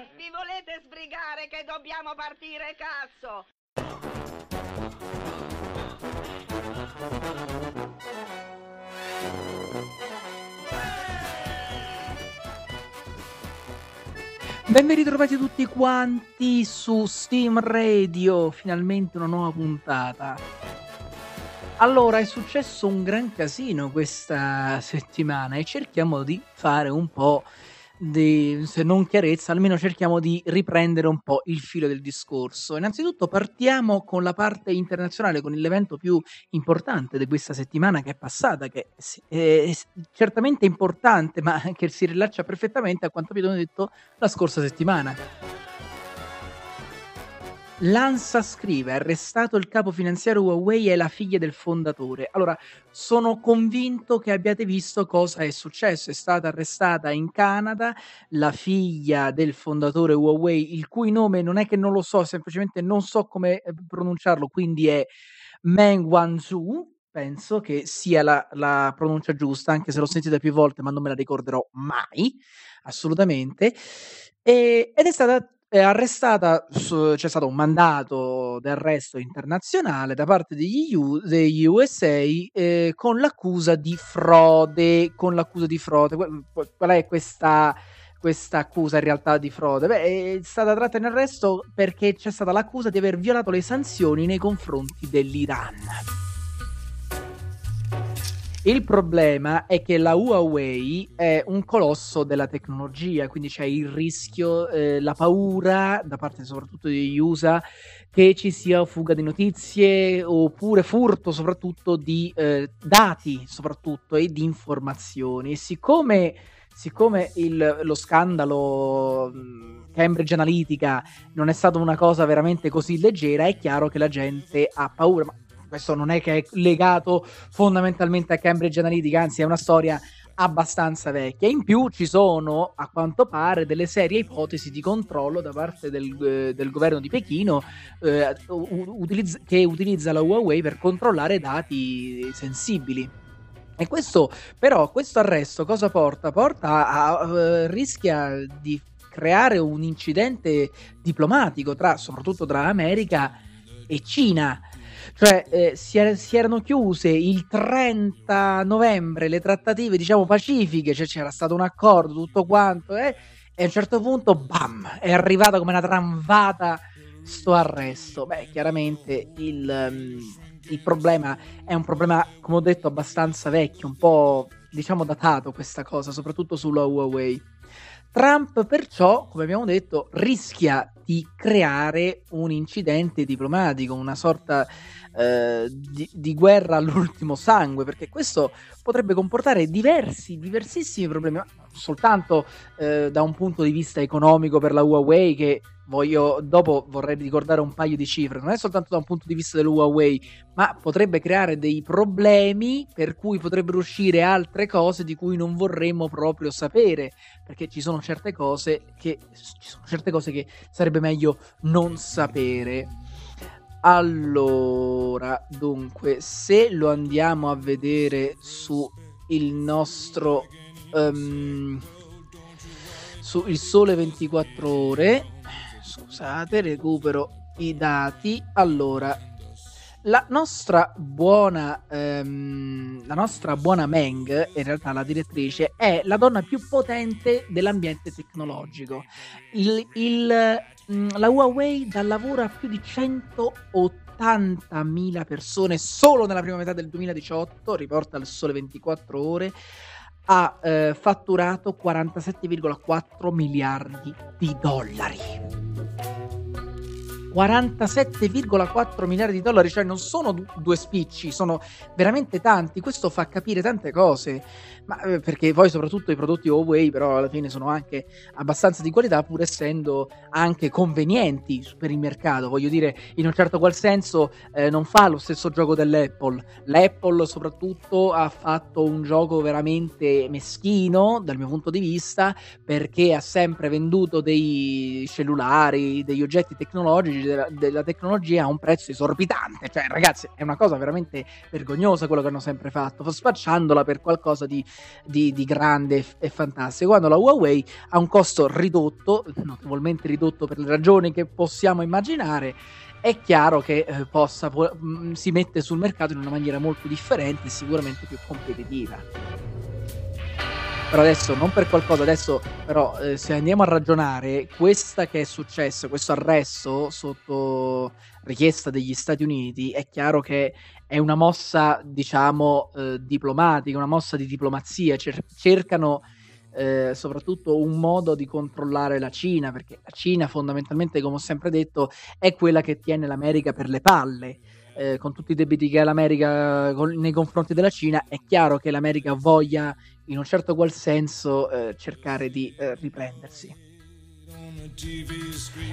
Vi volete sbrigare che dobbiamo partire, cazzo? Ben ritrovati tutti quanti su Steam Radio, finalmente una nuova puntata. Allora, è successo un gran casino questa settimana e cerchiamo di fare un po' di, se non chiarezza, almeno cerchiamo di riprendere un po' il filo del discorso. Innanzitutto partiamo con la parte internazionale, con l'evento più importante di questa settimana che è passata, che è certamente importante, ma che si rilaccia perfettamente a quanto abbiamo detto la scorsa settimana. L'ANSA scrive: arrestato il capo finanziario Huawei e la figlia del fondatore. Allora, sono convinto che abbiate visto cosa è successo. È stata arrestata in Canada la figlia del fondatore Huawei, il cui nome non è che non lo so, semplicemente non so come eh, pronunciarlo, quindi è Meng Wanzhou. Penso che sia la, la pronuncia giusta, anche se l'ho sentita più volte, ma non me la ricorderò mai, assolutamente. E, ed è stata è arrestata, c'è stato un mandato d'arresto internazionale da parte degli, U, degli USA eh, con l'accusa di frode. Con l'accusa di frode. Qual è questa, questa accusa in realtà di frode? Beh, è stata tratta in arresto perché c'è stata l'accusa di aver violato le sanzioni nei confronti dell'Iran. Il problema è che la Huawei è un colosso della tecnologia, quindi c'è il rischio, eh, la paura da parte soprattutto degli USA che ci sia fuga di notizie oppure furto soprattutto di eh, dati soprattutto e di informazioni. E siccome siccome il, lo scandalo Cambridge Analytica non è stata una cosa veramente così leggera, è chiaro che la gente ha paura. Ma questo non è che è legato fondamentalmente a Cambridge Analytica, anzi è una storia abbastanza vecchia. In più ci sono, a quanto pare, delle serie ipotesi di controllo da parte del, eh, del governo di Pechino eh, utilizz- che utilizza la Huawei per controllare dati sensibili. E questo, però, questo arresto cosa porta? Porta a, a, a rischia di creare un incidente diplomatico tra, soprattutto tra America e Cina cioè, eh, si, er- si, erano chiuse il 30 novembre le trattative, diciamo, pacifiche, cioè c'era stato un accordo, tutto quanto, eh, e a un certo punto, bam, è arrivata come una tramvata sto arresto. Beh, chiaramente il, um, il problema è un problema, come ho detto, abbastanza vecchio, un po', diciamo, datato questa cosa, soprattutto sulla Huawei. Trump perciò, come abbiamo detto, rischia di creare un incidente diplomatico, una sorta eh, di, di, guerra all'ultimo sangue, perché questo potrebbe comportare diversi, diversissimi problemi, soltanto eh, da un punto di vista economico per la Huawei che voglio, dopo vorrei ricordare un paio di cifre, non è soltanto da un punto di vista della Huawei, ma potrebbe creare dei problemi per cui potrebbero uscire altre cose di cui non vorremmo proprio sapere, perché ci sono certe cose che, certe cose che sarebbe meglio non sapere. Allora, dunque, se lo andiamo a vedere su il nostro um, su il sole 24 ore, scusate, recupero i dati. Allora, la nostra buona um, la nostra buona Meng, in realtà la direttrice, è la donna più potente dell'ambiente tecnologico. Il, il Mm, la Huawei dà lavoro a più di 180.000 persone solo nella prima metà del 2018, riporta il sole 24 ore, ha eh, fatturato 47,4 miliardi di dollari. 47,4 miliardi di dollari, cioè non sono due spicci, sono veramente tanti. Questo fa capire tante cose, ma eh, perché poi soprattutto i prodotti Huawei però alla fine sono anche abbastanza di qualità pur essendo anche convenienti per il mercato. Voglio dire, in un certo qual senso eh, non fa lo stesso gioco dell'Apple. L'Apple soprattutto ha fatto un gioco veramente meschino dal mio punto di vista perché ha sempre venduto dei cellulari, degli oggetti tecnologici della, della, tecnologia a un prezzo esorbitante. Cioè, ragazzi, è una cosa veramente vergognosa quello che hanno sempre fatto, spacciandola per qualcosa di, di, di grande e, fantastico. Quando la Huawei ha un costo ridotto, notevolmente ridotto per le ragioni che possiamo immaginare, è chiaro che eh, possa, po- mh, si mette sul mercato in una maniera molto differente e sicuramente più competitiva. Però adesso, non per qualcosa, adesso però eh, se andiamo a ragionare, questa che è successo, questo arresto sotto richiesta degli Stati Uniti, è chiaro che è una mossa, diciamo, eh, diplomatica, una mossa di diplomazia, Cer- cercano eh, soprattutto un modo di controllare la Cina, perché la Cina fondamentalmente, come ho sempre detto, è quella che tiene l'America per le palle. Eh, con tutti i debiti che ha l'America con, nei confronti della Cina, è chiaro che l'America voglia in un certo qual senso eh, cercare di eh, riprendersi.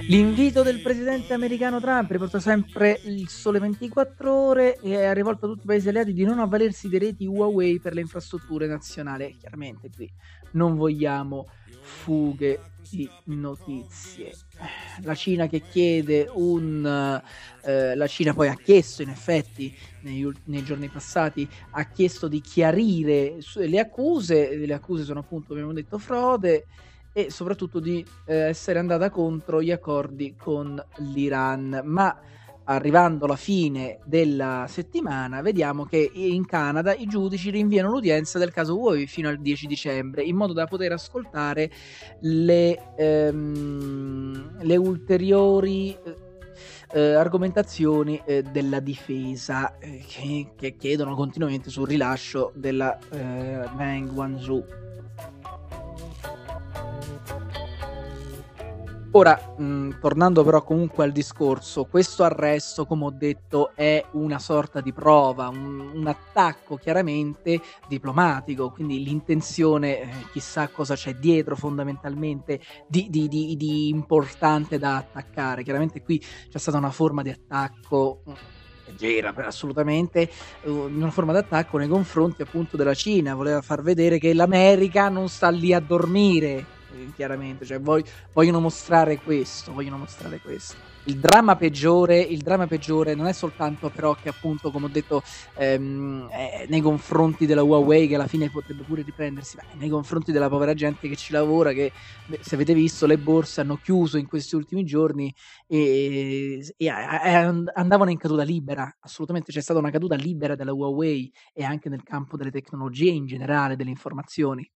L'invito del presidente americano Trump riporta sempre il sole 24 ore e è rivolto a tutti i paesi alleati di non avvalersi dei reti Huawei per le infrastrutture nazionali. Chiaramente qui non vogliamo fughe di notizie. La Cina che chiede un... Eh, la Cina poi ha chiesto, in effetti, nei, nei, giorni passati, ha chiesto di chiarire le accuse. Le accuse sono appunto, abbiamo detto, frode e soprattutto di eh, essere andata contro gli accordi con l'Iran. Ma arrivando alla fine della settimana, vediamo che in Canada i giudici rinviano l'udienza del caso Huawei fino al 10 dicembre, in modo da poter ascoltare le, ehm, le ulteriori eh, argomentazioni eh, della difesa eh, che, che, chiedono continuamente sul rilascio della eh, Meng Wanzhou. Ora, mh, tornando però comunque al discorso, questo arresto, come ho detto, è una sorta di prova, un, un attacco chiaramente diplomatico, quindi l'intenzione, eh, chissà cosa c'è dietro fondamentalmente di, di, di, di, importante da attaccare. Chiaramente qui c'è stata una forma di attacco leggera assolutamente una forma d'attacco nei confronti appunto della Cina voleva far vedere che l'America non sta lì a dormire chiaramente, cioè voglio, vogliono mostrare questo, vogliono mostrare questo. Il dramma peggiore, il dramma peggiore non è soltanto però che appunto, come ho detto, ehm, nei confronti della Huawei che alla fine potrebbe pure riprendersi, ma nei confronti della povera gente che ci lavora, che se avete visto le borse hanno chiuso in questi ultimi giorni e, e, e andavano in caduta libera, assolutamente c'è stata una caduta libera della Huawei e anche nel campo delle tecnologie in generale, delle informazioni.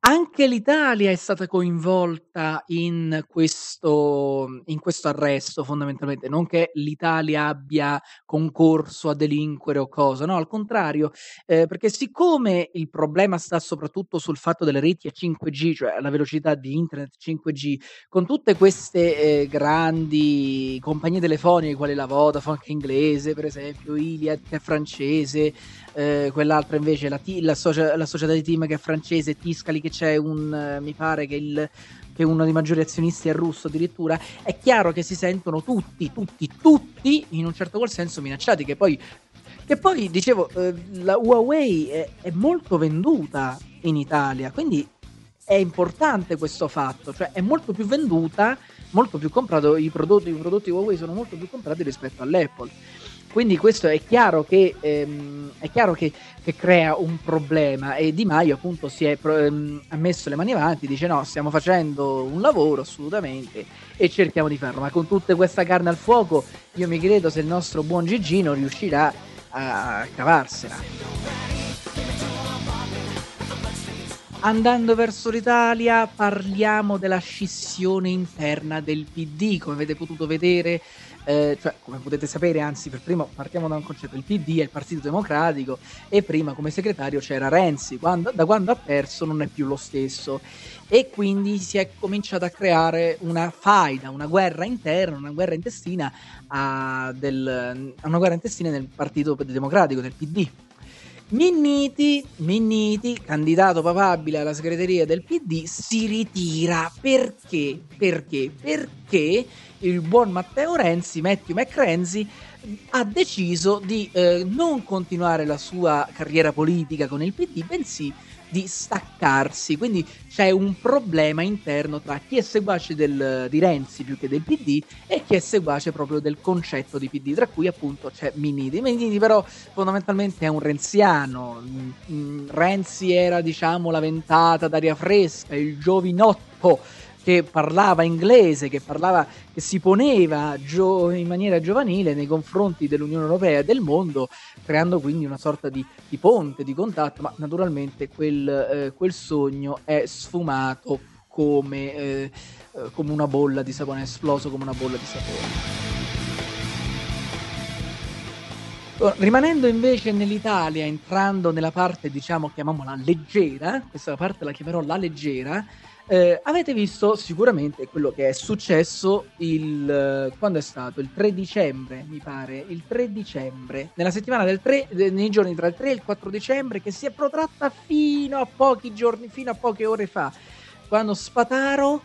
Anche l'Italia è stata coinvolta in questo in questo arresto fondamentalmente, non che l'Italia abbia concorso a delinquere o cosa, no, al contrario, ehm, perché siccome il problema sta soprattutto sul fatto delle reti a 5G, cioè la velocità di internet 5G, con tutte queste, ehm, grandi compagnie telefoniche quali la Vodafone che è inglese per esempio, Iliad che è francese, ehm, quell'altra invece la la socia la società di team che è francese, Tiscali che c'è un eh, mi pare che il che uno dei maggiori azionisti è russo addirittura, è chiaro che si sentono tutti, tutti, tutti in un certo qual senso minacciati, che poi, che poi dicevo, eh, la Huawei è, è, molto venduta in Italia, quindi è importante questo fatto, cioè è molto più venduta, molto più comprato, i prodotti, i prodotti Huawei sono molto più comprati rispetto all'Apple. Quindi questo è chiaro che, ehm, è chiaro che, che crea un problema e Di Maio appunto si è ehm, ha messo le mani avanti, dice no, stiamo facendo un lavoro assolutamente e cerchiamo di farlo, ma con tutta questa carne al fuoco io mi credo se il nostro buon Gigino riuscirà a cavarsela. Andando verso l'Italia parliamo della scissione interna del PD, come avete potuto vedere eh, cioè come potete sapere, anzi per primo partiamo da un concetto, il PD è il Partito Democratico e prima come segretario c'era Renzi, quando, da quando ha perso non è più lo stesso. E quindi si è cominciata a creare una faida, una guerra interna, una guerra intestina, a del, una guerra intestina nel Partito Democratico, del PD. Minniti, Minniti, candidato papabile alla segreteria del PD, si ritira perché? Perché? Perché il buon Matteo Renzi, Matthew McRenzi, ha deciso di eh, non continuare la sua carriera politica con il PD, bensì di staccarsi. Quindi c'è un problema interno tra chi è seguace del, di Renzi più che del PD e chi è seguace proprio del concetto di PD, tra cui appunto c'è Miniti. Miniti però fondamentalmente è un renziano. Mm, mm, Renzi era diciamo la ventata d'aria fresca, il giovinotto che parlava inglese, che, parlava, che si poneva gio- in maniera giovanile nei confronti dell'Unione Europea e del mondo, creando quindi una sorta di, di ponte, di contatto, ma naturalmente quel, eh, quel sogno è sfumato come, eh, come una bolla di sapone, è esploso come una bolla di sapone. Rimanendo invece nell'Italia, entrando nella parte, diciamo, chiamiamola leggera, questa parte la chiamerò la leggera, eh, avete visto sicuramente quello che è successo il, eh, quando è stato? Il 3 dicembre, mi pare, il 3 dicembre, nella settimana del 3, nei giorni tra il 3 e il 4 dicembre, che si è protratta fino a pochi giorni, fino a poche ore fa, quando Spataro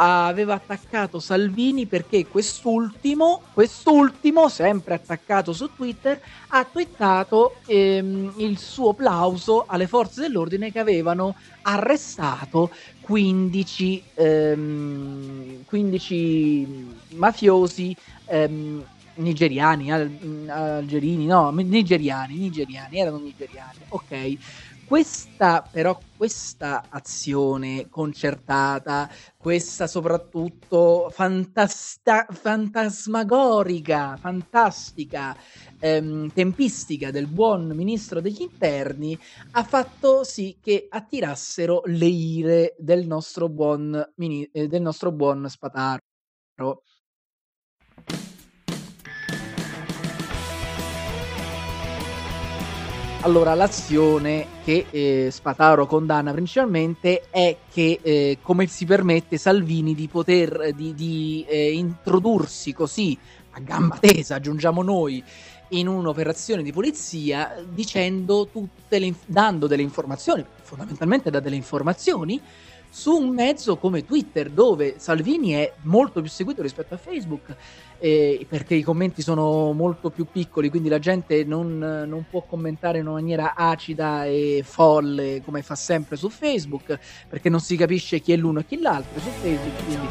aveva attaccato Salvini perché quest'ultimo, quest'ultimo, sempre attaccato su Twitter, ha twittato ehm, il suo plauso alle forze dell'ordine che avevano arrestato 15, ehm, 15 mafiosi ehm, nigeriani, al, algerini, no, nigeriani, nigeriani, erano nigeriani, ok questa però questa azione concertata, questa soprattutto fantasta- fantasmagorica, fantastica ehm, tempistica del buon ministro degli interni ha fatto sì che attirassero le ire del nostro buon, mini- eh, del nostro buon Spataro. Allora, l'azione che eh, Spataro condanna principalmente è che eh, come si permette Salvini di poter di, di eh, introdursi così a gamba tesa, aggiungiamo noi, in un'operazione di polizia dicendo tutte le, dando delle informazioni, fondamentalmente da delle informazioni su un mezzo come Twitter, dove Salvini è molto più seguito rispetto a Facebook, eh, perché i commenti sono molto più piccoli, quindi la gente non, non, può commentare in una maniera acida e folle come fa sempre su Facebook, perché non si capisce chi è l'uno e chi l'altro su Facebook. Quindi...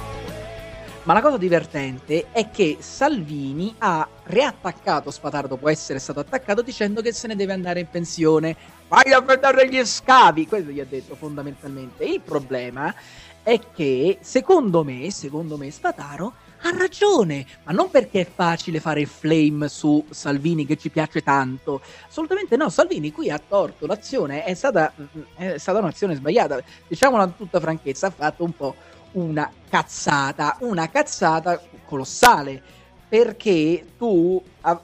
Ma la cosa divertente è che Salvini ha riattaccato Spataro dopo essere stato attaccato dicendo che se ne deve andare in pensione vai a vedere gli scavi. Questo gli ha detto fondamentalmente. Il problema è che, secondo me, secondo me, Spataro ha ragione, ma non perché è facile fare flame su Salvini che ci piace tanto. Assolutamente no, Salvini qui ha torto, l'azione è stata, è stata un'azione sbagliata. Diciamolo in tutta franchezza, ha fatto un po' una cazzata, una cazzata colossale, perché tu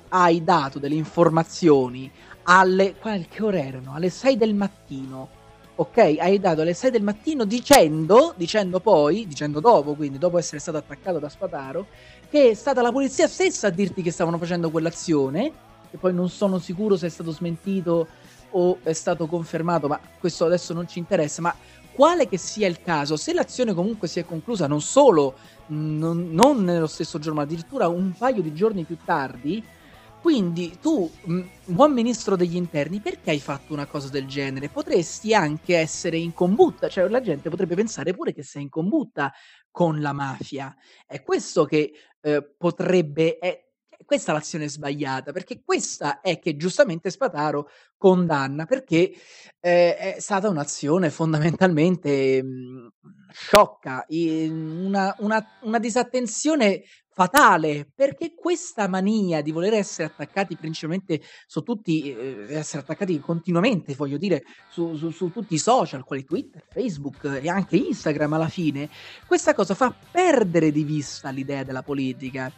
hai dato delle informazioni alle che ore erano? Alle 6 del mattino. Ok, hai dato alle 6 del mattino dicendo, dicendo poi, dicendo dopo, quindi dopo essere stato attaccato da Spataro, che è stata la polizia stessa a dirti che stavano facendo quell'azione, che poi non sono sicuro se è stato smentito o è stato confermato, ma questo adesso non ci interessa, ma quale che sia il caso, se l'azione comunque si è conclusa non solo non, non nello stesso giorno, ma addirittura un paio di giorni più tardi, quindi tu, buon ministro degli interni, perché hai fatto una cosa del genere? Potresti anche essere in combutta, cioè la gente potrebbe pensare pure che sei in combutta con la mafia. È questo che eh, potrebbe... È, questa è l'azione sbagliata, perché questa è che giustamente Spataro condanna, perché eh, è stata un'azione fondamentalmente mh, sciocca, una, una, una disattenzione fatale perché questa mania di voler essere attaccati principalmente su tutti, eh, essere attaccati continuamente, voglio dire, su, su, su, tutti i social, quali Twitter, Facebook e anche Instagram alla fine, questa cosa fa perdere di vista l'idea della politica.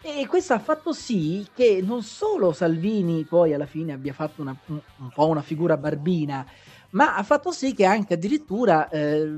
E questo ha fatto sì che non solo Salvini poi alla fine abbia fatto una, un, un po' una figura barbina, ma ha fatto sì che anche addirittura eh,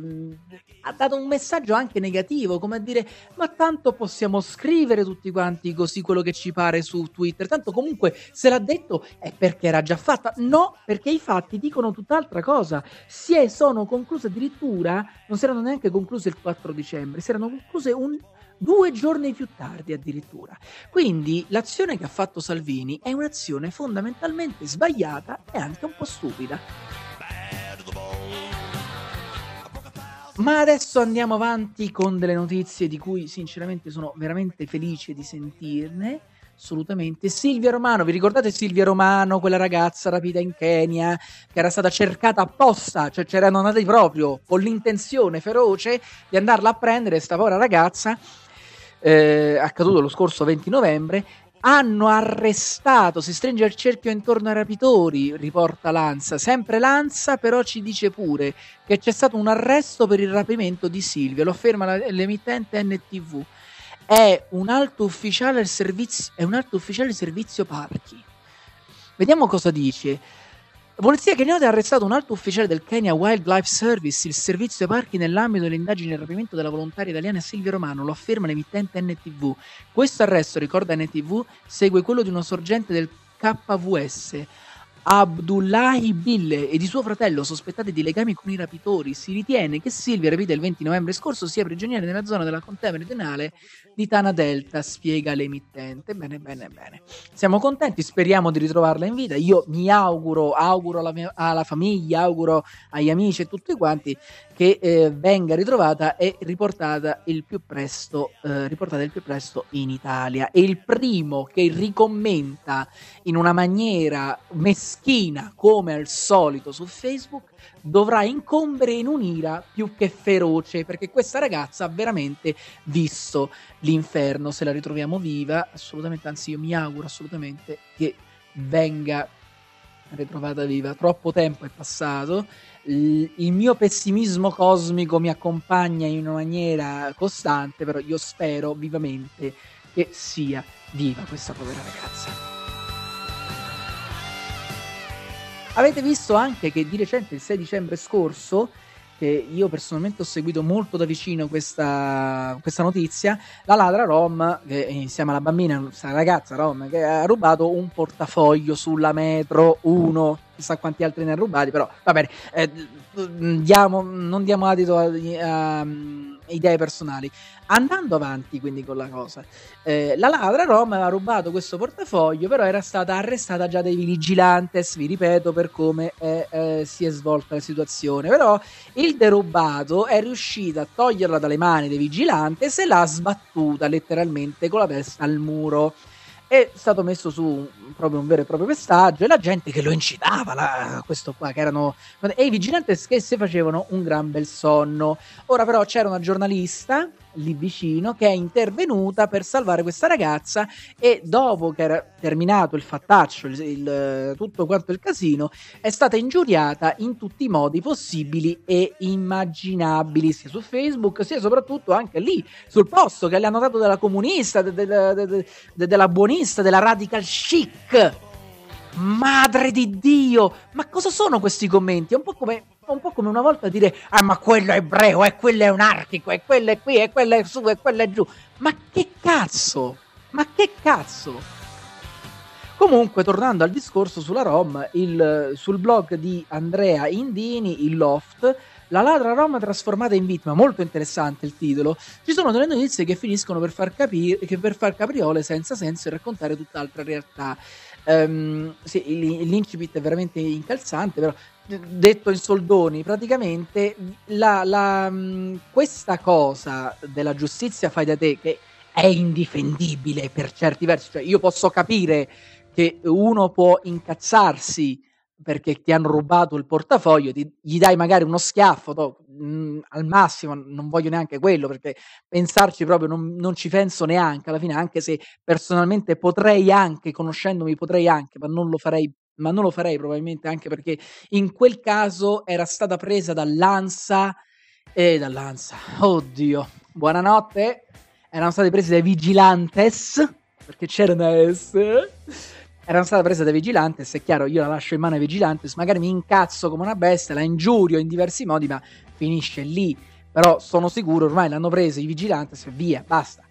ha dato un messaggio anche negativo, come a dire ma tanto possiamo scrivere tutti quanti così quello che ci pare su Twitter, tanto comunque se l'ha detto è perché era già fatta, no, perché i fatti dicono tutt'altra cosa, si è, sono concluse addirittura, non si erano neanche concluse il 4 dicembre, si erano concluse un due giorni più tardi addirittura. Quindi l'azione che ha fatto Salvini è un'azione fondamentalmente sbagliata e anche un po' stupida. Ma adesso andiamo avanti con delle notizie di cui sinceramente sono veramente felice di sentirne. Assolutamente. Silvia Romano, vi ricordate Silvia Romano, quella ragazza rapita in Kenya, che era stata cercata apposta, cioè c'erano andati proprio con l'intenzione feroce di andarla a prendere, sta povera ragazza, eh, accaduto lo scorso 20 novembre, hanno arrestato, si stringe il cerchio intorno ai rapitori, riporta Lanza. Sempre Lanza però ci dice pure che c'è stato un arresto per il rapimento di Silvia, lo afferma l'emittente NTV è un alto ufficiale al servizio, è un alto ufficiale servizio parchi. Vediamo cosa dice. La polizia keniata ha arrestato un alto ufficiale del Kenya Wildlife Service, il servizio parchi, nell'ambito delle indagini del rapimento della volontaria italiana Silvia Romano, lo afferma l'emittente NTV. Questo arresto, ricorda NTV, segue quello di uno sorgente del KVS Abdullahi Bille e di suo fratello sospettati di legami con i rapitori. Si ritiene che Silvia, rapita il 20 novembre scorso, sia prigioniera nella zona della contea meridionale di Tana Delta, spiega l'emittente. Bene, bene, bene. Siamo contenti, speriamo di ritrovarla in vita. Io mi auguro, auguro alla, mia, alla famiglia, auguro agli amici e tutti quanti che eh, venga ritrovata e riportata il più presto, eh, riportata il più presto in Italia. E il primo che ricommenta in una maniera meschina, come al solito su Facebook, dovrà incombere in un'ira più che feroce, perché questa ragazza ha veramente visto l'inferno. Se la ritroviamo viva, assolutamente, anzi, io mi auguro assolutamente che venga ritrovata viva. Troppo tempo è passato il mio pessimismo cosmico mi accompagna in una maniera costante, però io spero vivamente che sia viva questa povera ragazza. Avete visto anche che di recente, il 6 dicembre scorso, che io personalmente ho seguito molto da vicino questa, questa notizia, la ladra Rom, che insieme alla bambina, questa ragazza Rom, che ha rubato un portafoglio sulla metro 1 chissà quanti altri ne ha rubati, però va bene, eh, diamo, non diamo adito a, a, idee personali. Andando avanti quindi con la cosa, eh, la ladra Roma aveva rubato questo portafoglio, però era stata arrestata già dai vigilantes, vi ripeto per come è, eh, si è svolta la situazione, però il derubato è riuscito a toglierla dalle mani dei vigilantes e l'ha sbattuta letteralmente con la testa al muro è stato messo su proprio un vero e proprio pestaggio e la gente che lo incitava, la, questo qua, che erano... e i vigilanti che si facevano un gran bel sonno. Ora però c'era una giornalista lì vicino che è intervenuta per salvare questa ragazza e dopo che era terminato il fattaccio, il, il, tutto quanto il casino, è stata ingiuriata in tutti i modi possibili e immaginabili, sia su Facebook sia soprattutto anche lì sul posto che le hanno dato della comunista, de, de, de, della buonista, della radical chic. Madre di Dio! Ma cosa sono questi commenti? È un po' come un po' come una volta dire ah ma quello è ebreo, e quello è anarchico, e quello è qui, e quello è su, e quello è giù. Ma che cazzo? Ma che cazzo? Comunque, tornando al discorso sulla Rom, il, sul blog di Andrea Indini, il Loft, la ladra Rom trasformata in vittima, molto interessante il titolo. Ci sono delle notizie che finiscono per far capire che per far capriole senza senso e raccontare tutt'altra realtà. Um, sì, l'incipit è veramente incalzante, però detto in soldoni, praticamente la, la, questa cosa della giustizia fai da te che è indifendibile per certi versi, cioè io posso capire che uno può incazzarsi perché ti hanno rubato il portafoglio, ti, gli dai magari uno schiaffo, to, mh, al massimo non voglio neanche quello perché pensarci proprio non, non, ci penso neanche alla fine, anche se personalmente potrei anche, conoscendomi potrei anche, ma non lo farei ma non lo farei probabilmente anche perché in quel caso era stata presa dall'ANSA e dall'ANSA. Oddio, buonanotte. Erano state prese dai vigilantes perché c'era una S. Erano state prese dai vigilantes, è chiaro, io la lascio in mano ai vigilantes, magari mi incazzo come una bestia, la ingiurio in diversi modi, ma finisce lì. Però sono sicuro, ormai l'hanno presa i vigilantes e via, basta.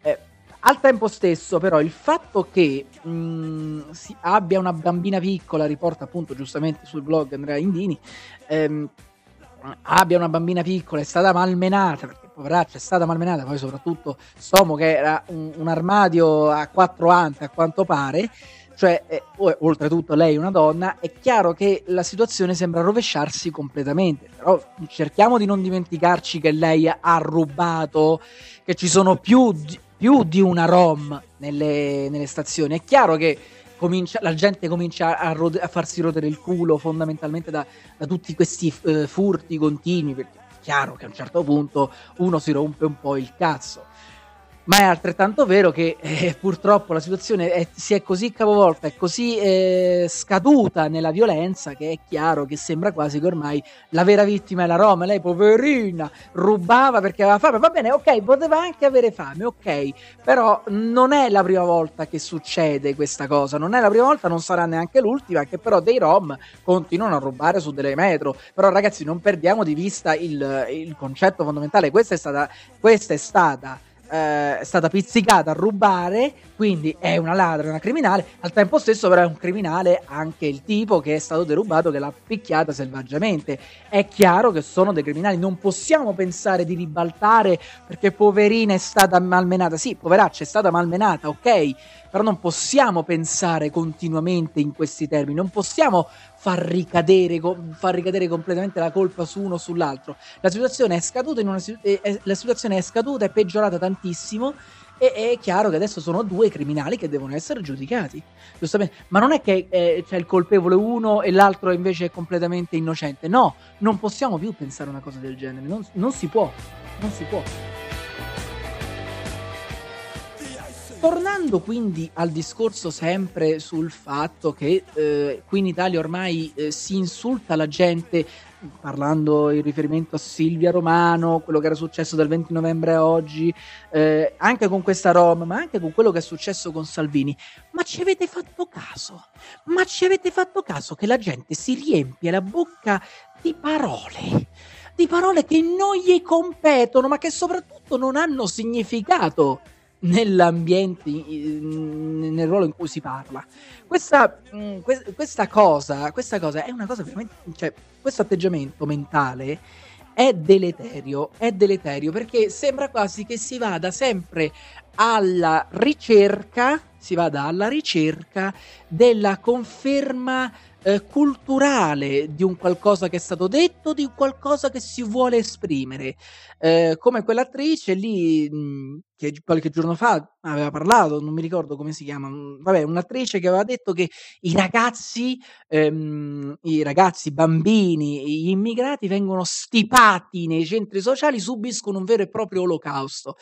Eh, al tempo stesso, però, il fatto che mh, mm, si abbia una bambina piccola, riporta appunto giustamente sul blog Andrea Indini, ehm, abbia una bambina piccola, è stata malmenata, perché poveraccia è stata malmenata, poi soprattutto Stomo che era un, un armadio a quattro ante a quanto pare, cioè eh, oltretutto lei è una donna, è chiaro che la situazione sembra rovesciarsi completamente, però cerchiamo di non dimenticarci che lei ha rubato, che ci sono più di, più di una ROM nelle, nelle stazioni, è chiaro che Comincia, la gente comincia a, rode, a, farsi rodere il culo fondamentalmente da, da tutti questi uh, furti continui, perché è chiaro che a un certo punto uno si rompe un po' il cazzo ma è altrettanto vero che eh, purtroppo la situazione è, si è così capovolta, è così eh, scaduta nella violenza che è chiaro che sembra quasi che ormai la vera vittima è la Roma. Lei, poverina, rubava perché aveva fame. Va bene, ok, poteva anche avere fame, ok, però non è la prima volta che succede questa cosa. Non è la prima volta, non sarà neanche l'ultima. Che però dei Rom continuano a rubare su delle metro. Però, ragazzi, non perdiamo di vista il, il concetto fondamentale. Questa è stata. Questa è stata eh, è stata pizzicata a rubare, quindi è una ladra, una criminale. Al tempo stesso, però, è un criminale anche il tipo che è stato derubato, che l'ha picchiata selvaggiamente. È chiaro che sono dei criminali, non possiamo pensare di ribaltare perché poverina è stata malmenata. Sì, poveraccia è stata malmenata, ok, però non possiamo pensare continuamente in questi termini, non possiamo far ricadere, far ricadere completamente la colpa su uno o sull'altro. La situazione è scaduta, una, eh, la situazione è scaduta, è peggiorata tantissimo e è chiaro che adesso sono due criminali che devono essere giudicati. Giustamente. Ma non è che eh, c'è il colpevole uno e l'altro invece è completamente innocente. No, non possiamo più pensare una cosa del genere. Non, non si può. Non si può. Tornando quindi al discorso sempre sul fatto che eh, qui in Italia ormai eh, si insulta la gente, parlando in riferimento a Silvia Romano, quello che era successo dal 20 novembre a oggi, eh, anche con questa Roma, ma anche con quello che è successo con Salvini. Ma ci avete fatto caso? Ma ci avete fatto caso che la gente si riempie la bocca di parole? Di parole che non gli competono, ma che soprattutto non hanno significato nell'ambiente, nel ruolo in cui si parla. Questa, mm, questa, cosa, questa cosa è una cosa veramente, cioè, questo atteggiamento mentale è deleterio, è deleterio perché sembra quasi che si vada sempre alla ricerca, si vada alla ricerca della conferma eh, culturale di un qualcosa che è stato detto, di qualcosa che si vuole esprimere. Eh, come quell'attrice lì mh, mm, che qualche giorno fa aveva parlato, non mi ricordo come si chiama, mm, vabbè, un'attrice che aveva detto che i ragazzi, ehm, i ragazzi, i bambini, gli immigrati vengono stipati nei centri sociali, subiscono un vero e proprio olocausto.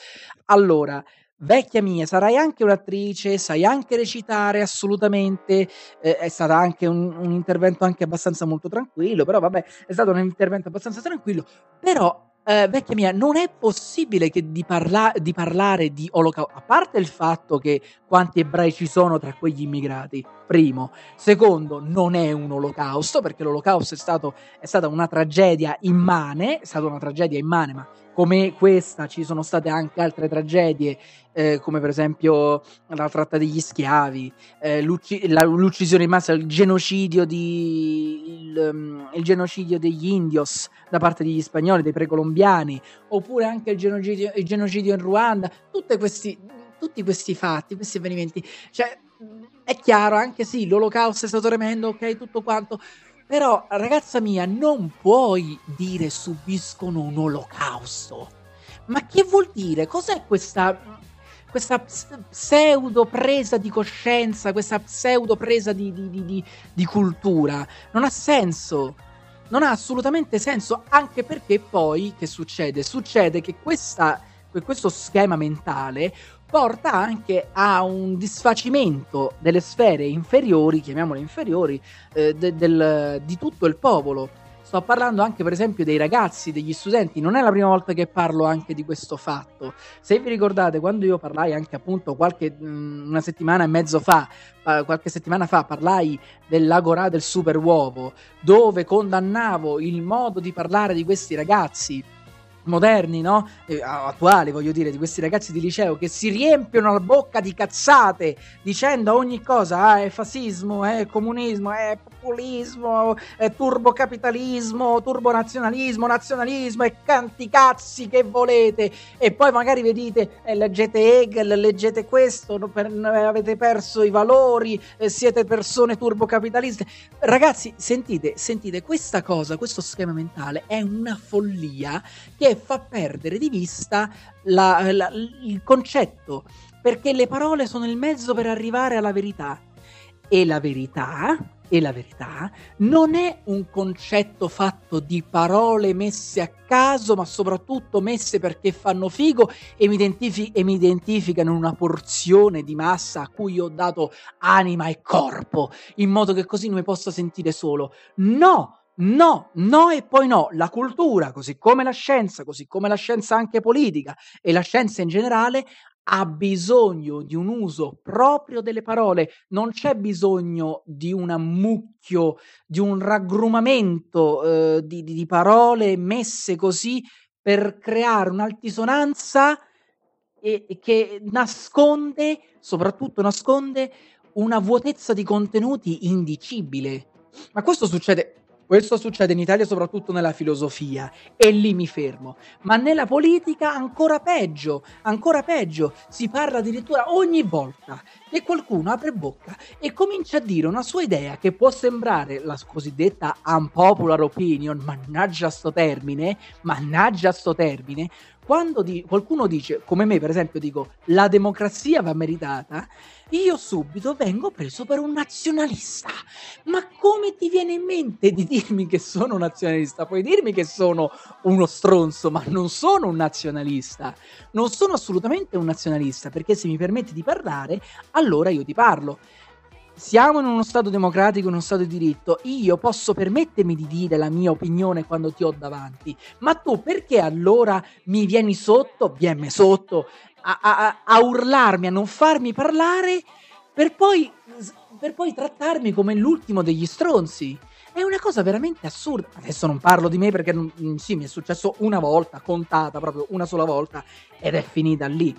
Allora, vecchia mia, sarai anche un'attrice, sai anche recitare assolutamente, eh, è stato anche un, un, intervento anche abbastanza molto tranquillo, però vabbè, è stato un intervento abbastanza tranquillo, però eh, vecchia mia, non è possibile che di, parla- di parlare di olocausto, a parte il fatto che quanti ebrei ci sono tra quegli immigrati, primo. Secondo, non è un olocausto, perché l'olocausto è, stato, è stata una tragedia immane, è stata una tragedia immane, ma come questa ci sono state anche altre tragedie, eh, come per esempio la tratta degli schiavi, eh, l'ucc- la, l'uccisione in massa, il genocidio, di, il, um, il genocidio, degli indios da parte degli spagnoli, dei precolombiani, oppure anche il genocidio, il genocidio in Ruanda, questi, tutti questi fatti, questi avvenimenti. Cioè, è chiaro, anche sì, l'olocausto è stato tremendo, ok, tutto quanto però, ragazza mia, non puoi dire subiscono un olocausto. Ma che vuol dire? Cos'è questa, questa pseudo presa di coscienza, questa pseudo presa di, di, di, di cultura? Non ha senso non ha assolutamente senso, anche perché poi che succede? Succede che questa, questo schema mentale porta anche a un disfacimento delle sfere inferiori, chiamiamole inferiori, eh, de, del, di tutto il popolo. Sto parlando anche, per esempio, dei ragazzi, degli studenti. Non è la prima volta che parlo anche di questo fatto. Se vi ricordate, quando io parlai anche appunto qualche mm, una settimana e mezzo fa, uh, qualche settimana fa, parlai dell'agorà del super uovo, dove condannavo il modo di parlare di questi ragazzi moderni, no? Eh, attuali, voglio dire, di questi ragazzi di liceo che si riempiono la bocca di cazzate dicendo ogni cosa, ah, è fascismo, è comunismo, è populismo, eh, turbocapitalismo, turbonazionalismo, nazionalismo e canti cazzi che volete. E poi magari vi dite, eh, leggete Hegel, leggete questo, per, avete perso i valori, eh, siete persone turbocapitaliste. Ragazzi, sentite, sentite, questa cosa, questo schema mentale è una follia che fa perdere di vista la, la, il concetto, perché le parole sono il mezzo per arrivare alla verità. E la verità, e la verità non è un concetto fatto di parole messe a caso, ma soprattutto messe perché fanno figo e mi, identifi- e mi identificano una porzione di massa a cui ho dato anima e corpo, in modo che così non mi possa sentire solo. No! No, no e poi no. La cultura, così come la scienza, così come la scienza anche politica e la scienza in generale, ha bisogno di un uso proprio delle parole, non c'è bisogno di un ammucchio, di un raggrumamento eh, di, di, parole messe così per creare un'altisonanza e che nasconde, soprattutto nasconde, una vuotezza di contenuti indicibile. Ma questo succede questo succede in Italia soprattutto nella filosofia e lì mi fermo. Ma nella politica ancora peggio, ancora peggio. Si parla addirittura ogni volta che qualcuno apre bocca e comincia a dire una sua idea che può sembrare la cosiddetta unpopular opinion, mannaggia sto termine, mannaggia sto termine, quando di- qualcuno dice, come me per esempio dico, la democrazia va meritata, io subito vengo preso per un nazionalista. Ma come ti viene in mente di dirmi che sono un nazionalista? Puoi dirmi che sono uno stronzo, ma non sono un nazionalista. Non sono assolutamente un nazionalista, perché se mi permetti di parlare, allora io ti parlo siamo in uno Stato democratico, in uno Stato di diritto, io posso permettermi di dire la mia opinione quando ti ho davanti, ma tu perché allora mi vieni sotto, vieni sotto, a, a, a urlarmi, a non farmi parlare, per poi, per poi trattarmi come l'ultimo degli stronzi? È una cosa veramente assurda. Adesso non parlo di me perché mm, sì, mi è successo una volta, contata proprio una sola volta, ed è finita lì.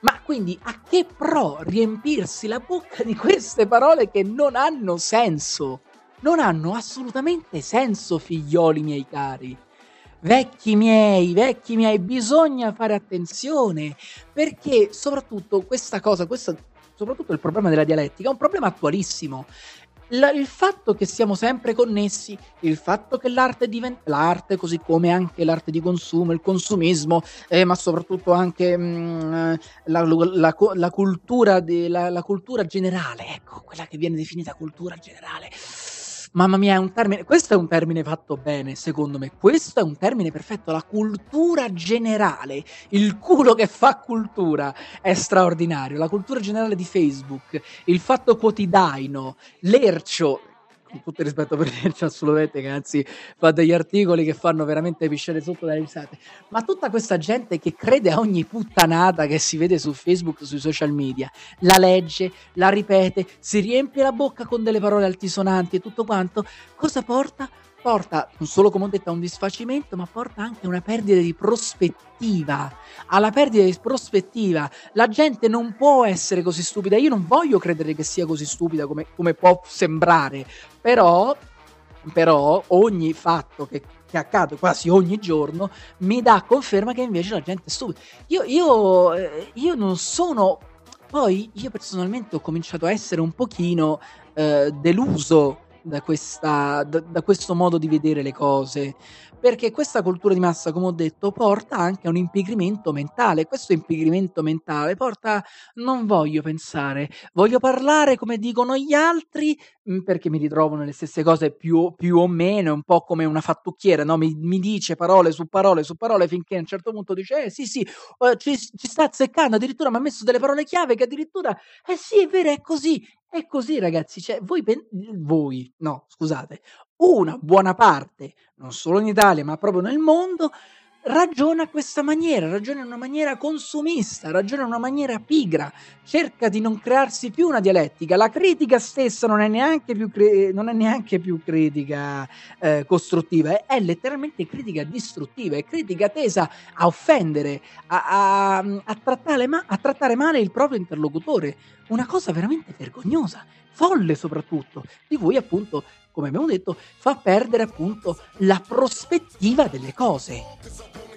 Ma quindi a che pro riempirsi la bocca di queste parole che non hanno senso? Non hanno assolutamente senso, figlioli miei cari. Vecchi miei, vecchi miei, bisogna fare attenzione perché soprattutto questa cosa, questo, soprattutto il problema della dialettica, è un problema attualissimo. La, il fatto che siamo sempre connessi, il fatto che l'arte diventa l'arte, così come anche l'arte di consumo, il consumismo, eh, ma soprattutto anche mh, mm, la, la, la, cultura de, la cultura generale, ecco, quella che viene definita cultura generale Mamma mia, è un termine. Questo è un termine fatto bene, secondo me. Questo è un termine perfetto. La cultura generale, il culo che fa cultura è straordinario. La cultura generale di Facebook, il fatto quotidiano, l'ercio con tutto il rispetto per Lercio, assolutamente, che anzi fa degli articoli che fanno veramente pisciare sotto dalle risate. Ma tutta questa gente che crede a ogni puttanata che si vede su Facebook, sui social media, la legge, la ripete, si riempie la bocca con delle parole altisonanti e tutto quanto, cosa porta? Porta non solo come ho detto a un disfacimento, ma porta anche a una perdita di prospettiva. Alla perdita di prospettiva. La gente non può essere così stupida. Io non voglio credere che sia così stupida come, come può sembrare, però, però ogni fatto che, che, accade quasi ogni giorno mi dà conferma che invece la gente è stupida. Io, io, eh, io non sono. Poi io personalmente ho cominciato a essere un pochino eh, deluso da, questa, da, da questo modo di vedere le cose perché questa cultura di massa, come ho detto, porta anche a un impigrimento mentale. Questo impigrimento mentale porta, non voglio pensare, voglio parlare come dicono gli altri, mm, perché mi ritrovo nelle stesse cose più, più o meno, è un po' come una fattucchiera, no? mi, mi, dice parole su parole su parole finché a un certo punto dice, eh sì sì, uh, ci, ci sta azzeccando, addirittura mi ha messo delle parole chiave che addirittura, eh sì è vero, è così, è così ragazzi, cioè voi, pen- voi, no scusate, una buona parte, non solo in Italia, ma proprio nel mondo, ragiona a questa maniera, ragiona in una maniera consumista, ragiona in una maniera pigra, cerca di non crearsi più una dialettica. La critica stessa non è neanche più, cre- è neanche più critica eh, costruttiva, è, è, letteralmente critica distruttiva, è critica tesa a offendere, a, a, a, trattare ma- a trattare male il proprio interlocutore. Una cosa veramente vergognosa, folle soprattutto, di cui appunto come abbiamo detto, fa perdere appunto la prospettiva delle cose.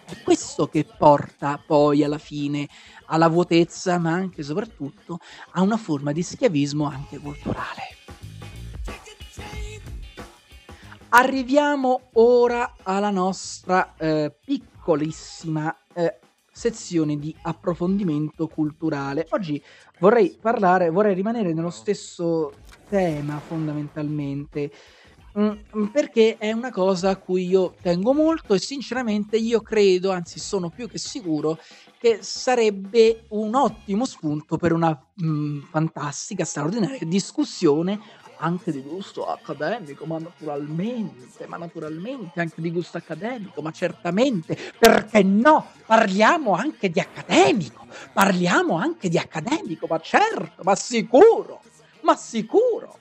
È questo che porta poi alla fine alla vuotezza, ma anche e soprattutto a una forma di schiavismo anche culturale. Arriviamo ora alla nostra eh, piccolissima eh, sezione di approfondimento culturale. Oggi vorrei parlare, vorrei rimanere nello stesso tema fondamentalmente. Mm, perché è una cosa a cui io tengo molto e sinceramente io credo, anzi sono più che sicuro, che sarebbe un ottimo spunto per una mh, mm, fantastica, straordinaria discussione anche di gusto accademico, ma naturalmente, ma naturalmente anche di gusto accademico, ma certamente, perché no? Parliamo anche di accademico, parliamo anche di accademico, ma certo, ma sicuro, ma sicuro.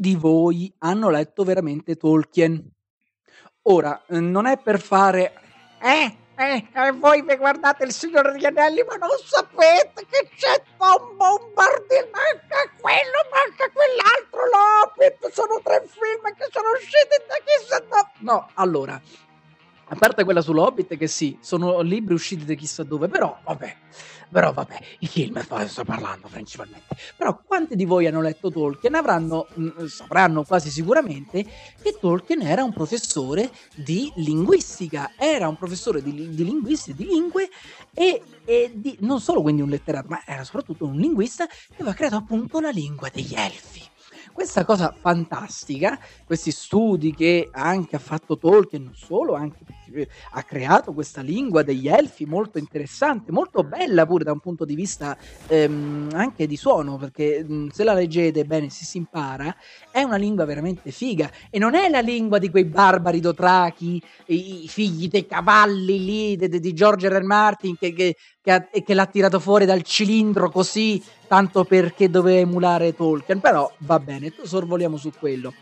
Di voi hanno letto veramente Tolkien? Ora, non è per fare... Eh, eh, eh, voi mi guardate il Signore degli Anelli, ma non sapete che c'è Tom Bombardino, manca quello, manca quell'altro, L'Hobbit, sono tre film che sono usciti da chissà. No, allora, a parte quella sull'Hobbit, che sì, sono libri usciti da chissà dove, però vabbè. Però vabbè, i film sto parlando principalmente. Però quanti di voi hanno letto Tolkien avranno, mm, sapranno quasi sicuramente che Tolkien era un professore di linguistica, era un professore di, di linguistica, di lingue e, e di, non solo quindi un letterato, ma era soprattutto un linguista che aveva creato appunto la lingua degli elfi questa cosa fantastica, questi studi che anche ha fatto Tolkien, non solo, anche ha creato questa lingua degli elfi molto interessante, molto bella pure da un punto di vista ehm, anche di suono, perché mh, se la leggete bene si si impara, è una lingua veramente figa e non è la lingua di quei barbari dotrachi, i, i figli dei cavalli lì di, di George R. R. Martin che, che, che, ha, che l'ha tirato fuori dal cilindro così tanto perché doveva emulare Tolkien, però va bene, sorvoliamo su quello.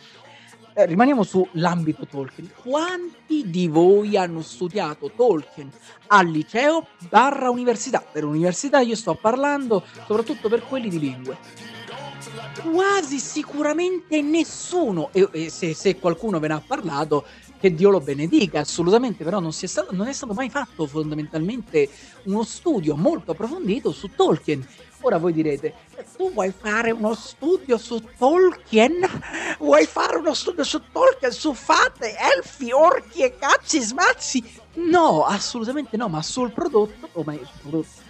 Eh, rimaniamo sull'ambito Tolkien. Quanti di voi hanno studiato Tolkien al liceo barra università? Per università io sto parlando soprattutto per quelli di lingue. Quasi sicuramente nessuno, e, e se, se qualcuno ve ne ha parlato, che Dio lo benedica, assolutamente, però non, stato, non, è stato mai fatto fondamentalmente uno studio molto approfondito su Tolkien. Ora voi direte, tu vuoi fare uno studio su Tolkien? Vuoi fare uno studio su Tolkien, su fate, elfi, orchi e cazzi smazzi? No, assolutamente no, ma sul prodotto, o meglio, sul prodotto,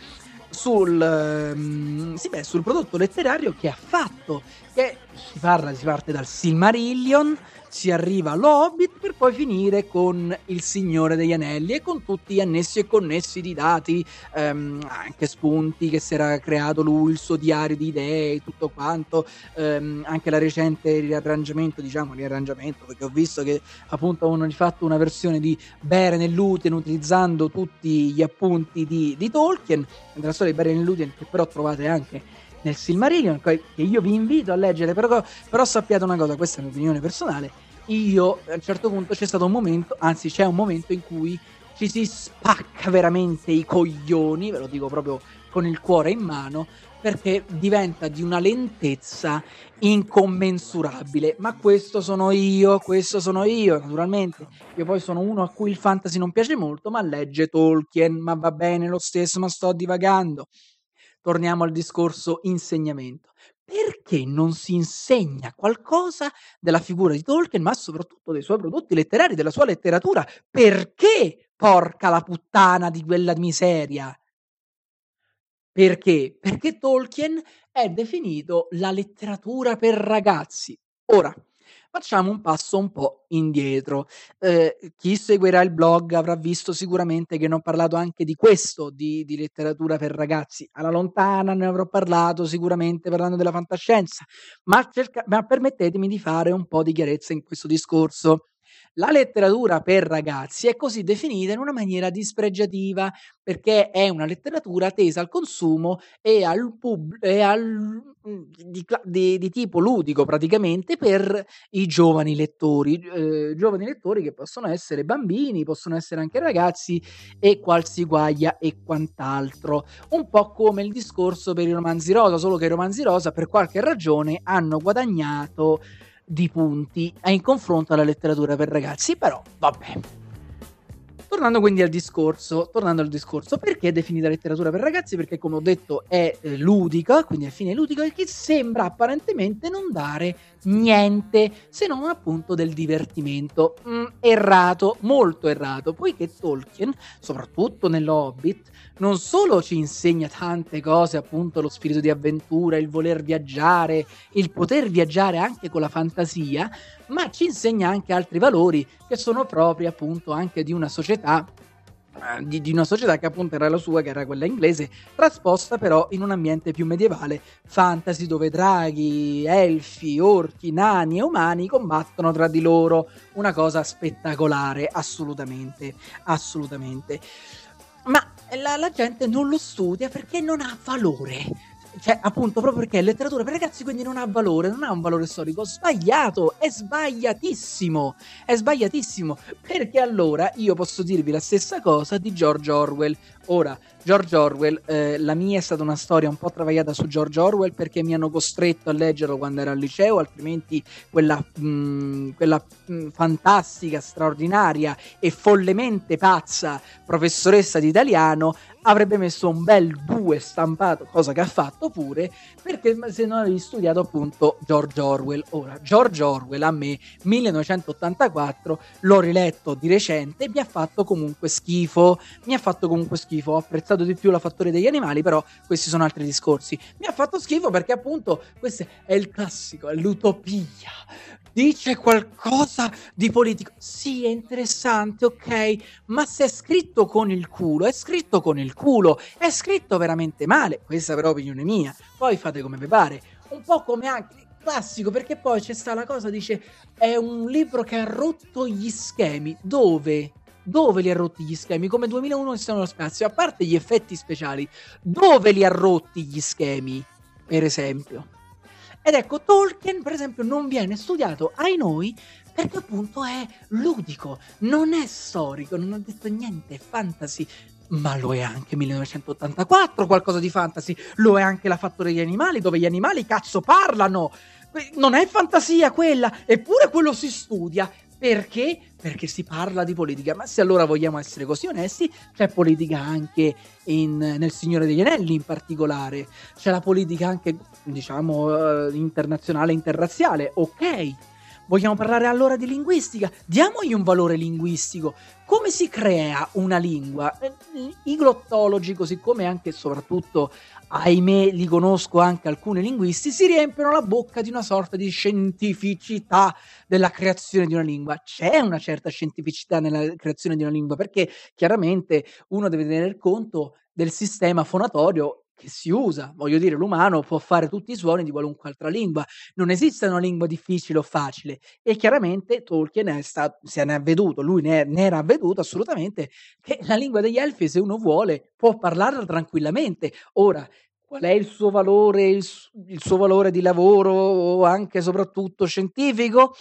sul, um, sì, beh, sul prodotto letterario che ha fatto, che si parla, si parte dal Silmarillion, si arriva all'Hobbit per poi finire con Il Signore degli Anelli e con tutti gli annessi e connessi di dati, ehm, anche spunti che si era creato lui, il suo diario di idee, tutto quanto, ehm, anche la recente riarrangiamento, diciamo riarrangiamento, perché ho visto che appunto hanno fatto una versione di Beren e Lúthien utilizzando tutti gli appunti di, di Tolkien, della storia di Beren e Lúthien che però trovate anche nel Silmarillion, che io vi invito a leggere, però, però sappiate una cosa, questa è un'opinione personale, io a un certo punto c'è stato un momento, anzi c'è un momento in cui ci si spacca veramente i coglioni, ve lo dico proprio con il cuore in mano perché diventa di una lentezza incommensurabile. Ma questo sono io, questo sono io, naturalmente. Io poi sono uno a cui il fantasy non piace molto, ma legge Tolkien, ma va bene lo stesso, ma sto divagando. Torniamo al discorso insegnamento. Perché non si insegna qualcosa della figura di Tolkien, ma soprattutto dei suoi prodotti letterari, della sua letteratura? Perché, porca la puttana di quella miseria? Perché? Perché Tolkien è definito la letteratura per ragazzi. Ora, facciamo un passo un po' indietro. Eh, chi seguirà il blog avrà visto sicuramente che ne ho parlato anche di questo, di, di, letteratura per ragazzi. Alla lontana ne avrò parlato sicuramente parlando della fantascienza, ma, cerca- ma permettetemi di fare un po' di chiarezza in questo discorso. La letteratura per ragazzi è così definita in una maniera dispregiativa perché è una letteratura tesa al consumo e al, pub- mm, di, di, di, tipo ludico praticamente per i giovani lettori, eh, giovani lettori che possono essere bambini, possono essere anche ragazzi e qualsiguaglia e quant'altro. Un po' come il discorso per i romanzi rosa, solo che i romanzi rosa per qualche ragione hanno guadagnato di punti in confronto alla letteratura per ragazzi, però vabbè. Tornando quindi al discorso, tornando al discorso, perché è definita letteratura per ragazzi? Perché come ho detto è eh, ludica, quindi è fine ludico e che sembra apparentemente non dare niente se non appunto del divertimento. Mm, errato, molto errato, poiché Tolkien, soprattutto nell'Hobbit, non solo ci insegna tante cose, appunto lo spirito di avventura, il voler viaggiare, il poter viaggiare anche con la fantasia, ma ci insegna anche altri valori che sono propri appunto anche di una società eh, di, di, una società che appunto era la sua, che era quella inglese, trasposta però in un ambiente più medievale, fantasy, dove draghi, elfi, orchi, nani e umani combattono tra di loro. Una cosa spettacolare, assolutamente, assolutamente ma la, la gente non lo studia perché non ha valore cioè, appunto, proprio perché è letteratura per ragazzi, quindi non ha valore, non ha un valore storico. Sbagliato, è sbagliatissimo, è sbagliatissimo. Perché allora io posso dirvi la stessa cosa di George Orwell. Ora, George Orwell, eh, la mia è stata una storia un po' travagliata su George Orwell perché mi hanno costretto a leggerlo quando ero al liceo, altrimenti quella, mh, mm, quella mh, mm, fantastica, straordinaria e follemente pazza professoressa di italiano avrebbe messo un bel 2 stampato, cosa che ha fatto pure, perché se non avevi studiato appunto George Orwell. Ora, George Orwell a me, 1984, l'ho riletto di recente e mi ha fatto comunque schifo, mi ha fatto comunque schifo, ho apprezzato di più la fattoria degli animali, però questi sono altri discorsi. Mi ha fatto schifo perché appunto questo è il classico, è l'utopia dice qualcosa di politico. Sì, è interessante, ok, ma se è scritto con il culo, è scritto con il culo, è scritto veramente male. Questa però è opinione mia. Poi fate come vi pare. Un po' come anche classico, perché poi c'è sta la cosa, dice, è un libro che ha rotto gli schemi. Dove? Dove li ha rotti gli schemi? Come 2001 che nello spazio, a parte gli effetti speciali, dove li ha rotti gli schemi? Per esempio. Ed ecco, Tolkien, per esempio, non viene studiato ai noi perché appunto è ludico, non è storico, non ha detto niente, è fantasy. Ma lo è anche 1984, qualcosa di fantasy. Lo è anche la fattoria degli animali, dove gli animali cazzo parlano. Non è fantasia quella, eppure quello si studia. Perché? Perché si parla di politica. Ma se allora vogliamo essere così onesti, c'è politica anche in, nel Signore degli Anelli in particolare. C'è la politica anche, diciamo, eh, internazionale, interrazziale. Ok. Vogliamo parlare allora di linguistica? Diamogli un valore linguistico. Come si crea una lingua? I glottologi, così come anche e soprattutto ahimè li conosco anche alcuni linguisti, si riempiono la bocca di una sorta di scientificità della creazione di una lingua. C'è una certa scientificità nella creazione di una lingua perché chiaramente uno deve tener conto del sistema fonatorio che si usa. Voglio dire, l'umano può fare tutti i suoni di qualunque altra lingua. Non esiste una lingua difficile o facile. E chiaramente Tolkien è stato, se ne è avveduto, lui ne, ne, era avveduto assolutamente, che la lingua degli elfi, se uno vuole, può parlarla tranquillamente. Ora, qual è il suo valore, il, il suo valore di lavoro o anche e soprattutto scientifico?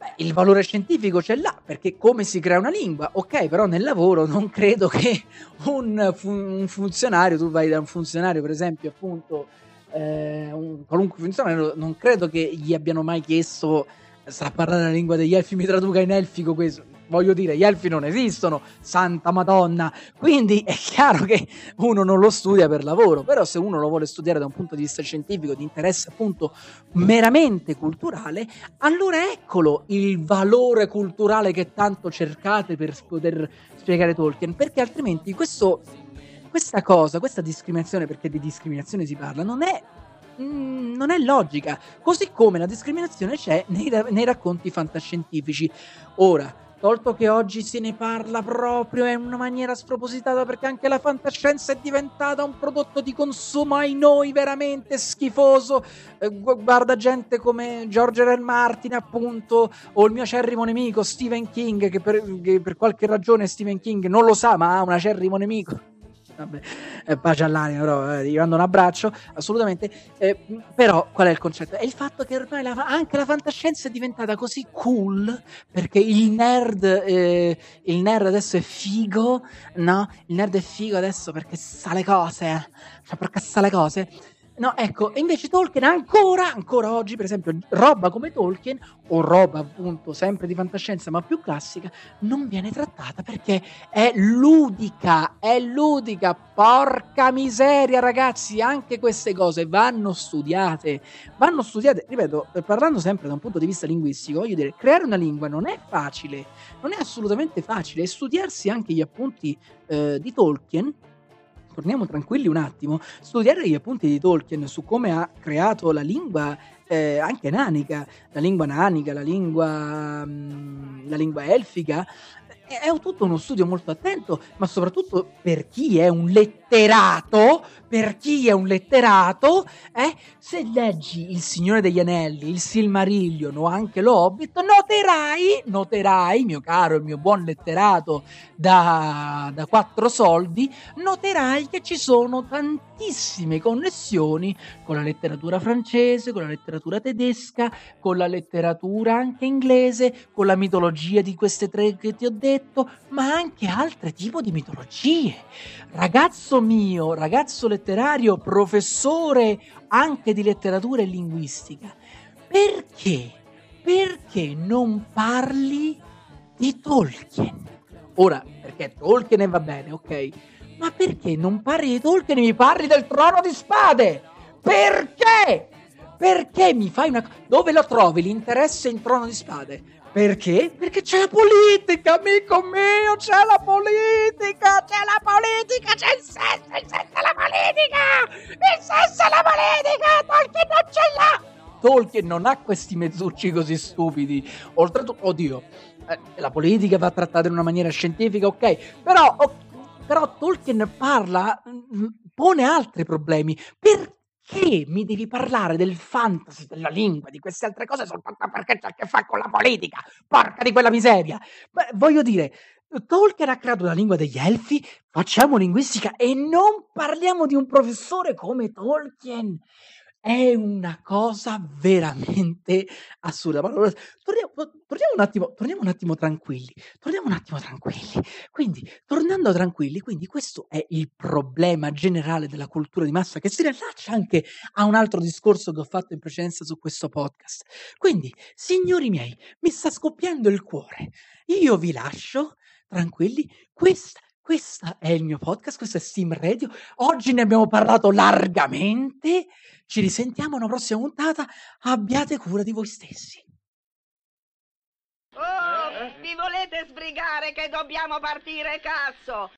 Beh, il valore scientifico c'è là, perché come si crea una lingua, ok, però nel lavoro non credo che un, un funzionario, tu vai da un funzionario, per esempio, appunto, eh, un qualunque funzionario, non credo che gli abbiano mai chiesto sa parlare la lingua degli elfi, mi traduca in elfico questo. Voglio dire, gli elfi non esistono, santa madonna. Quindi è chiaro che uno non lo studia per lavoro, però se uno lo vuole studiare da un punto di vista scientifico, di interesse appunto meramente culturale, allora eccolo il valore culturale che tanto cercate per poter spiegare Tolkien, perché altrimenti questo, questa cosa, questa discriminazione, perché di discriminazione si parla, non è Mm, non è logica. Così come la discriminazione c'è nei, nei racconti fantascientifici. Ora, tolto che oggi se ne parla proprio in una maniera spropositata perché anche la fantascienza è diventata un prodotto di consumo ai noi veramente schifoso. Eh, guarda gente come George R. R. Martin, appunto, o il mio acerrimo nemico Stephen King, che per, che per qualche ragione Stephen King non lo sa, ma ha un acerrimo nemico vabbè, eh, pace all'anima, però eh, mando un abbraccio, assolutamente. Eh, però qual è il concetto? È il fatto che ormai la, anche la fantascienza è diventata così cool perché il nerd, eh, il nerd adesso è figo, no? Il nerd è figo adesso perché sa le cose, cioè perché sa le cose No, ecco, invece Tolkien ancora, ancora oggi, per esempio, roba come Tolkien, o roba appunto sempre di fantascienza ma più classica, non viene trattata perché è ludica, è ludica, porca miseria ragazzi, anche queste cose vanno studiate, vanno studiate, ripeto, parlando sempre da un punto di vista linguistico, voglio dire, creare una lingua non è facile, non è assolutamente facile, e studiarsi anche gli appunti eh, di Tolkien, torniamo tranquilli un attimo, studiare gli appunti di Tolkien su come ha creato la lingua eh, anche nanica, la lingua nanica, la lingua, mh, mm, la lingua elfica, è tutto uno studio molto attento, ma soprattutto per chi è un letterato, per chi è un letterato, eh, se leggi Il Signore degli Anelli, il Silmarillion o anche l'Hobbit, noterai, noterai, mio caro e mio buon letterato da, da quattro soldi, noterai che ci sono tantissime connessioni con la letteratura francese, con la letteratura tedesca, con la letteratura anche inglese, con la mitologia di queste tre che ti ho detto, ma anche altre tipi di mitologie. Ragazzo mio, ragazzo letterario, professore anche di letteratura e linguistica, perché? Perché non parli di Tolkien? Ora, perché Tolkien va bene, ok, ma perché non parli di Tolkien e mi parli del trono di spade? Perché? Perché mi fai una... Dove lo trovi l'interesse in trono di spade? Perché? Perché c'è la politica, amico mio, c'è la politica, c'è la politica, c'è il sesso, il sesso è la politica, il sesso è la politica, Tolkien non ce l'ha. Tolkien non ha questi mezzucci così stupidi. Oltretutto, oddio, eh, la politica va trattata in una maniera scientifica, ok, però, oh, però Tolkien parla, mm, pone altri problemi. Perché? Perché mi devi parlare del fantasy, della lingua, di queste altre cose soltanto perché c'è a che fare con la politica? Porca di quella miseria! Beh, voglio dire, Tolkien ha creato la lingua degli elfi, facciamo linguistica e non parliamo di un professore come Tolkien. È una cosa veramente assurda. Ma torniamo, torniamo, un attimo, torniamo un attimo tranquilli. Torniamo un attimo tranquilli. Quindi, tornando tranquilli, quindi questo è il problema generale della cultura di massa che si riallaccia anche a un altro discorso che ho fatto in precedenza su questo podcast. Quindi, signori miei, mi sta scoppiando il cuore. Io vi lascio tranquilli. Questa questo è il mio podcast, questo è Steam Radio. Oggi ne abbiamo parlato largamente. Ci risentiamo alla prossima puntata. Abbiate cura di voi stessi. Oh, vi volete sbrigare che dobbiamo partire, cazzo?